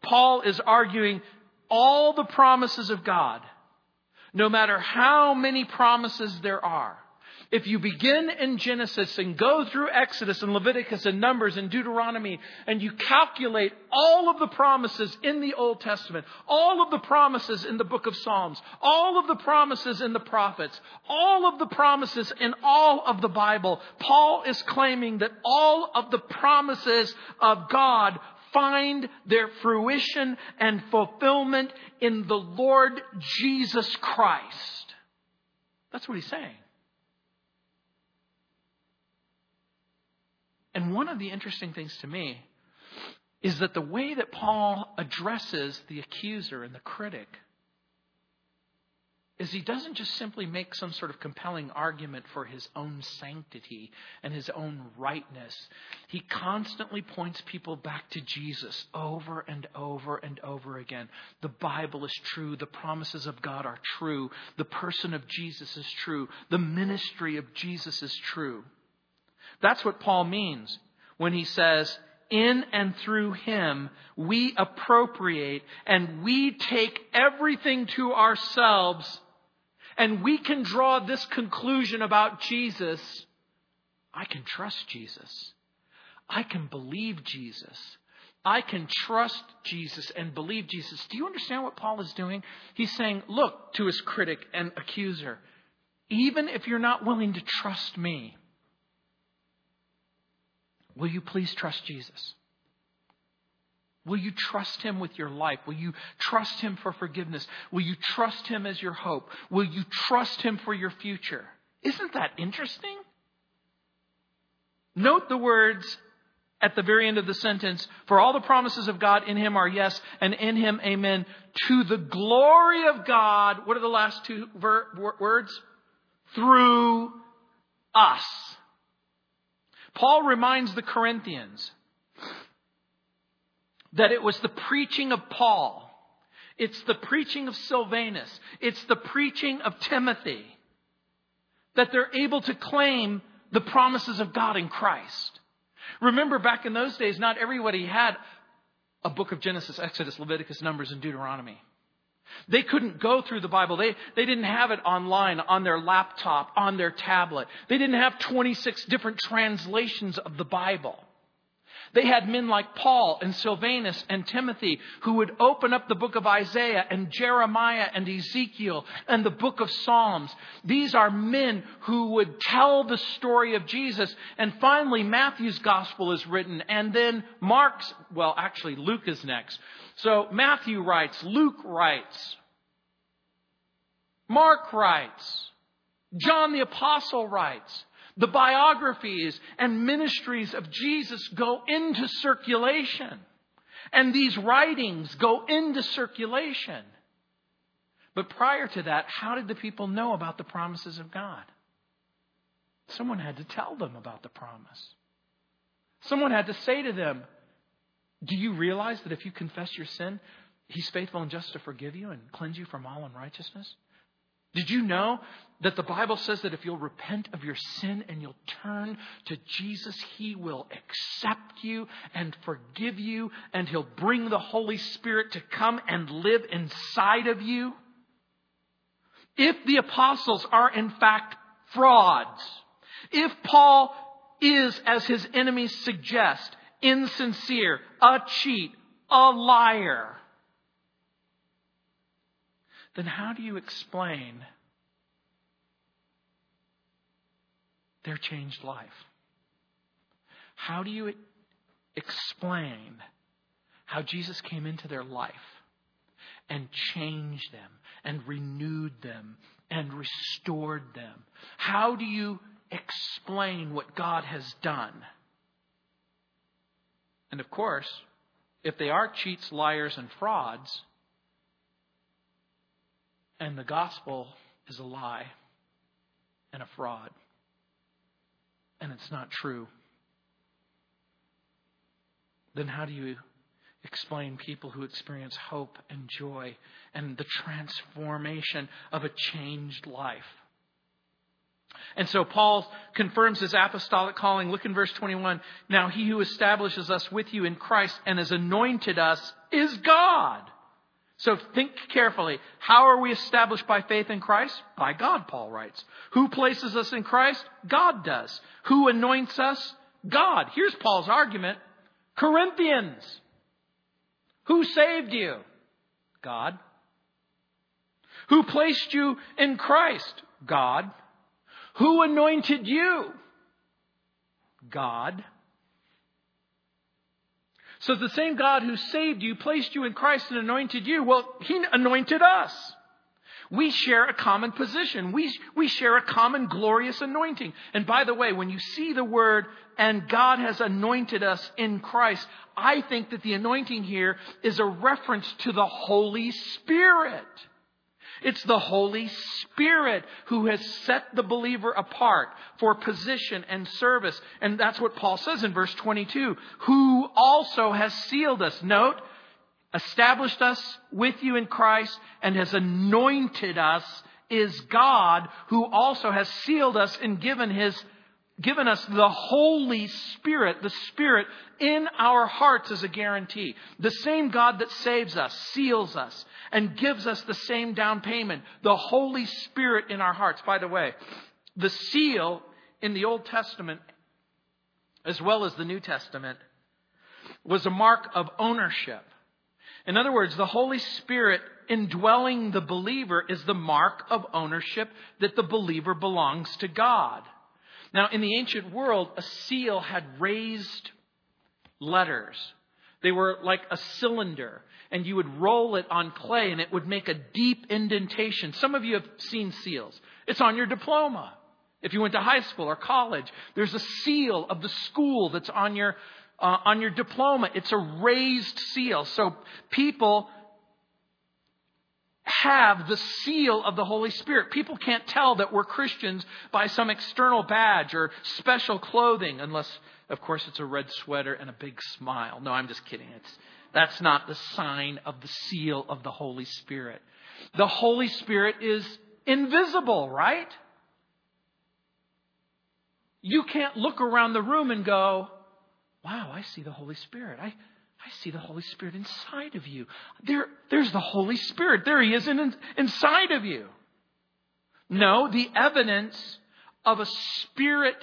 Paul is arguing all the promises of God, no matter how many promises there are, if you begin in Genesis and go through Exodus and Leviticus and Numbers and Deuteronomy and you calculate all of the promises in the Old Testament, all of the promises in the book of Psalms, all of the promises in the prophets, all of the promises in all of the Bible, Paul is claiming that all of the promises of God find their fruition and fulfillment in the Lord Jesus Christ. That's what he's saying. And one of the interesting things to me is that the way that Paul addresses the accuser and the critic is he doesn't just simply make some sort of compelling argument for his own sanctity and his own rightness. He constantly points people back to Jesus over and over and over again. The Bible is true. The promises of God are true. The person of Jesus is true. The ministry of Jesus is true. That's what Paul means when he says, in and through him, we appropriate and we take everything to ourselves and we can draw this conclusion about Jesus. I can trust Jesus. I can believe Jesus. I can trust Jesus and believe Jesus. Do you understand what Paul is doing? He's saying, look to his critic and accuser, even if you're not willing to trust me, Will you please trust Jesus? Will you trust Him with your life? Will you trust Him for forgiveness? Will you trust Him as your hope? Will you trust Him for your future? Isn't that interesting? Note the words at the very end of the sentence For all the promises of God in Him are yes, and in Him amen. To the glory of God. What are the last two ver- words? Through us. Paul reminds the Corinthians that it was the preaching of Paul, it's the preaching of Silvanus, it's the preaching of Timothy that they're able to claim the promises of God in Christ. Remember, back in those days, not everybody had a book of Genesis, Exodus, Leviticus, Numbers, and Deuteronomy. They couldn't go through the Bible. They, they didn't have it online, on their laptop, on their tablet. They didn't have 26 different translations of the Bible. They had men like Paul and Silvanus and Timothy who would open up the book of Isaiah and Jeremiah and Ezekiel and the book of Psalms. These are men who would tell the story of Jesus. And finally, Matthew's gospel is written. And then Mark's, well, actually, Luke is next. So Matthew writes, Luke writes, Mark writes, John the Apostle writes. The biographies and ministries of Jesus go into circulation. And these writings go into circulation. But prior to that, how did the people know about the promises of God? Someone had to tell them about the promise. Someone had to say to them, Do you realize that if you confess your sin, He's faithful and just to forgive you and cleanse you from all unrighteousness? Did you know that the Bible says that if you'll repent of your sin and you'll turn to Jesus, He will accept you and forgive you, and He'll bring the Holy Spirit to come and live inside of you? If the apostles are in fact frauds, if Paul is, as his enemies suggest, insincere, a cheat, a liar, then how do you explain their changed life? How do you explain how Jesus came into their life and changed them and renewed them and restored them? How do you explain what God has done? And of course, if they are cheats, liars, and frauds, and the gospel is a lie and a fraud. And it's not true. Then how do you explain people who experience hope and joy and the transformation of a changed life? And so Paul confirms his apostolic calling. Look in verse 21. Now he who establishes us with you in Christ and has anointed us is God. So think carefully. How are we established by faith in Christ? By God, Paul writes. Who places us in Christ? God does. Who anoints us? God. Here's Paul's argument. Corinthians. Who saved you? God. Who placed you in Christ? God. Who anointed you? God. So the same God who saved you, placed you in Christ, and anointed you, well, He anointed us. We share a common position. We, we share a common glorious anointing. And by the way, when you see the word, and God has anointed us in Christ, I think that the anointing here is a reference to the Holy Spirit. It's the Holy Spirit who has set the believer apart for position and service. And that's what Paul says in verse 22 who also has sealed us. Note, established us with you in Christ and has anointed us is God who also has sealed us and given his given us the Holy Spirit, the Spirit in our hearts as a guarantee. The same God that saves us, seals us, and gives us the same down payment. The Holy Spirit in our hearts. By the way, the seal in the Old Testament, as well as the New Testament, was a mark of ownership. In other words, the Holy Spirit indwelling the believer is the mark of ownership that the believer belongs to God. Now, in the ancient world, a seal had raised letters. They were like a cylinder, and you would roll it on clay, and it would make a deep indentation. Some of you have seen seals. It's on your diploma. If you went to high school or college, there's a seal of the school that's on your uh, on your diploma. It's a raised seal. So people have the seal of the Holy Spirit. People can't tell that we're Christians by some external badge or special clothing, unless, of course, it's a red sweater and a big smile. No, I'm just kidding. It's, that's not the sign of the seal of the Holy Spirit. The Holy Spirit is invisible, right? You can't look around the room and go, wow, I see the Holy Spirit. I, I see the Holy Spirit inside of you. There, there's the Holy Spirit. There he is in, inside of you. No, the evidence of a spirit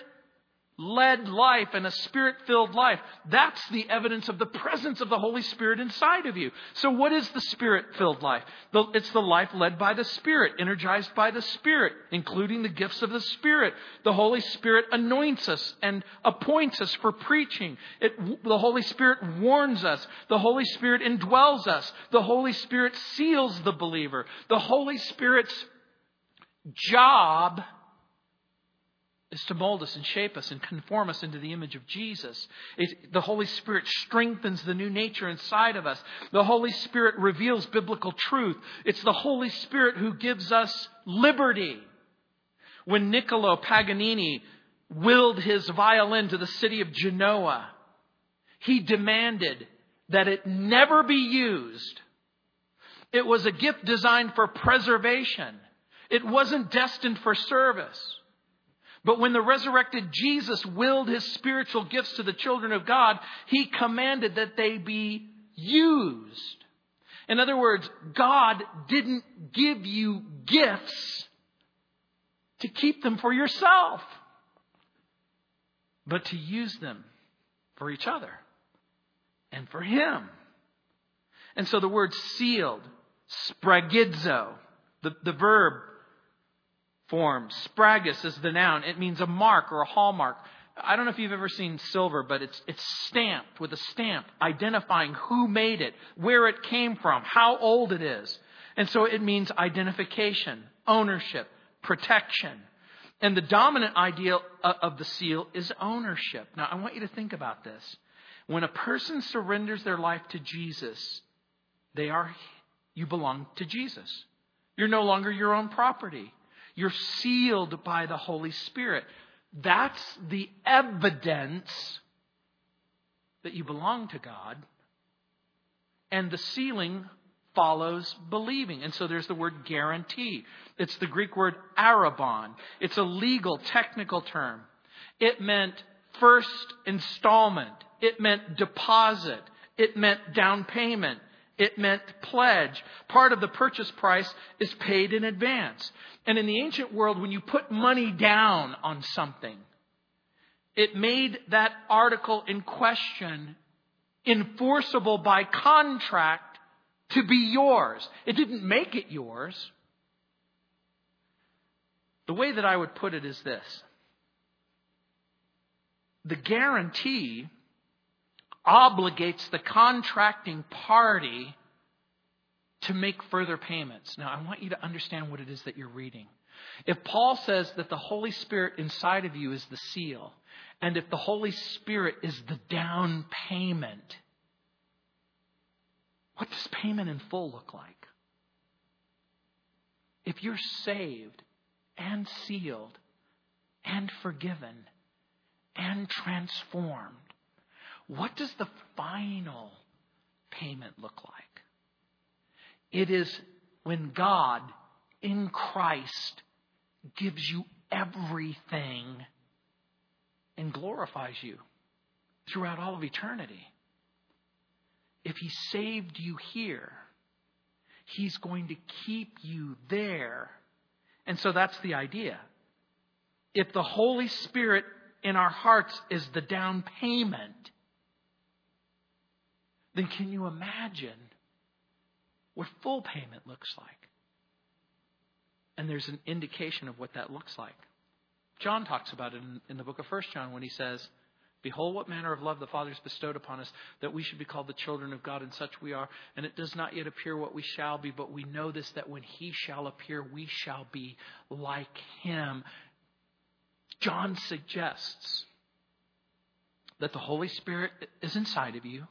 led life and a spirit filled life. That's the evidence of the presence of the Holy Spirit inside of you. So, what is the spirit filled life? It's the life led by the Spirit, energized by the Spirit, including the gifts of the Spirit. The Holy Spirit anoints us and appoints us for preaching. It, the Holy Spirit warns us. The Holy Spirit indwells us. The Holy Spirit seals the believer. The Holy Spirit's job is to mold us and shape us and conform us into the image of Jesus. It, the Holy Spirit strengthens the new nature inside of us. The Holy Spirit reveals biblical truth. It's the Holy Spirit who gives us liberty. When Niccolo Paganini willed his violin to the city of Genoa, he demanded that it never be used. It was a gift designed for preservation. It wasn't destined for service. But when the resurrected Jesus willed his spiritual gifts to the children of God, he commanded that they be used. In other words, God didn't give you gifts to keep them for yourself, but to use them for each other and for Him. And so the word sealed, sphragizo, the, the verb form. Sphragis is the noun. It means a mark or a hallmark. I don't know if you've ever seen silver, but it's, it's stamped with a stamp identifying who made it, where it came from, how old it is. And so it means identification, ownership, protection. And the dominant idea of the seal is ownership. Now, I want you to think about this. When a person surrenders their life to Jesus, they are, you belong to Jesus. You're no longer your own property. You're sealed by the Holy Spirit. That's the evidence that you belong to God. And the sealing follows believing. And so there's the word guarantee. It's the Greek word arrabon. It's a legal, technical term. It meant first installment. It meant deposit. It meant down payment. It meant pledge. Part of the purchase price is paid in advance. And in the ancient world, when you put money down on something, it made that article in question enforceable by contract to be yours. It didn't make it yours. The way that I would put it is this the guarantee obligates the contracting party to make further payments. Now, I want you to understand what it is that you're reading. If Paul says that the Holy Spirit inside of you is the seal, and if the Holy Spirit is the down payment, what does payment in full look like? If you're saved and sealed and forgiven and transformed, what does the final payment look like? It is when God in Christ gives you everything and glorifies you throughout all of eternity. If He saved you here, He's going to keep you there. And so that's the idea. If the Holy Spirit in our hearts is the down payment, then can you imagine what full payment looks like? And there's an indication of what that looks like. John talks about it in, in the book of 1 John when he says, Behold, what manner of love the Father has bestowed upon us, that we should be called the children of God, and such we are. And it does not yet appear what we shall be, but we know this, that when He shall appear, we shall be like Him. John suggests that the Holy Spirit is inside of you,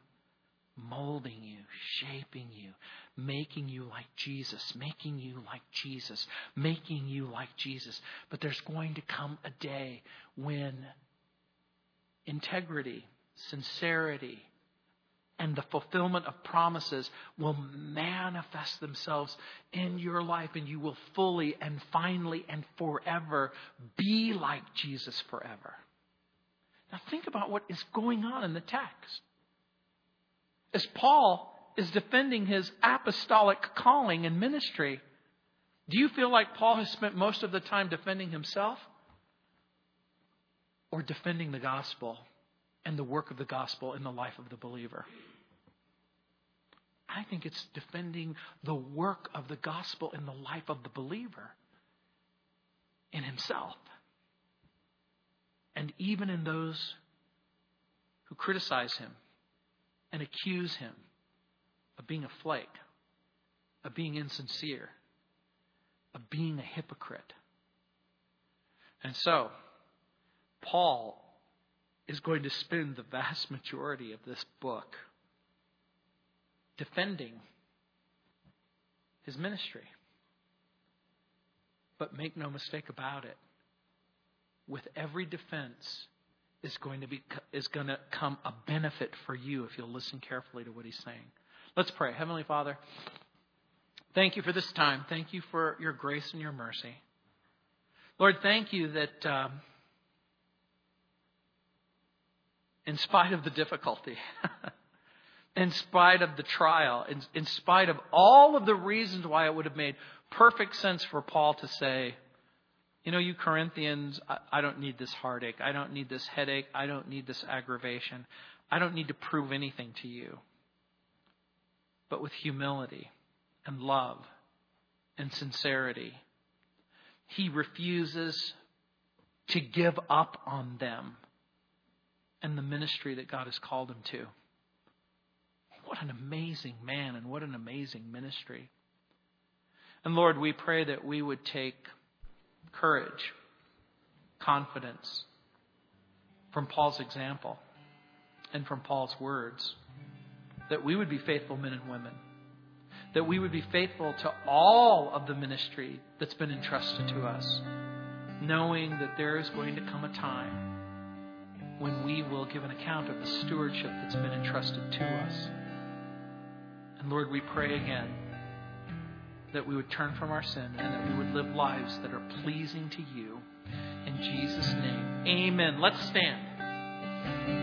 molding you, shaping you, making you like Jesus, making you like Jesus, making you like Jesus. But there's going to come a day when integrity, sincerity, and the fulfillment of promises will manifest themselves in your life, and you will fully and finally and forever be like Jesus forever. Now, think about what is going on in the text. As Paul is defending his apostolic calling and ministry, do you feel like Paul has spent most of the time defending himself? or defending the gospel and the work of the gospel in the life of the believer. I think it's defending the work of the gospel in the life of the believer in himself. And even in those who criticize him and accuse him of being a flake, of being insincere, of being a hypocrite. And so, Paul is going to spend the vast majority of this book defending his ministry. But make no mistake about it, with every defense is going to be is going to come a benefit for you if you'll listen carefully to what he's saying. Let's pray. Heavenly Father, thank you for this time. Thank you for your grace and your mercy. Lord, thank you that um, in spite of the difficulty, in spite of the trial, in, in spite of all of the reasons why it would have made perfect sense for Paul to say, you know, you Corinthians, I, I don't need this heartache. I don't need this headache. I don't need this aggravation. I don't need to prove anything to you. But with humility and love and sincerity, he refuses to give up on them and the ministry that God has called him to. What an amazing man and what an amazing ministry. And Lord, we pray that we would take courage, confidence from Paul's example and from Paul's words, that we would be faithful men and women, that we would be faithful to all of the ministry that's been entrusted to us, knowing that there is going to come a time when we will give an account of the stewardship that's been entrusted to us. And Lord, we pray again that we would turn from our sin and that we would live lives that are pleasing to you. In Jesus' name, amen. Let's stand.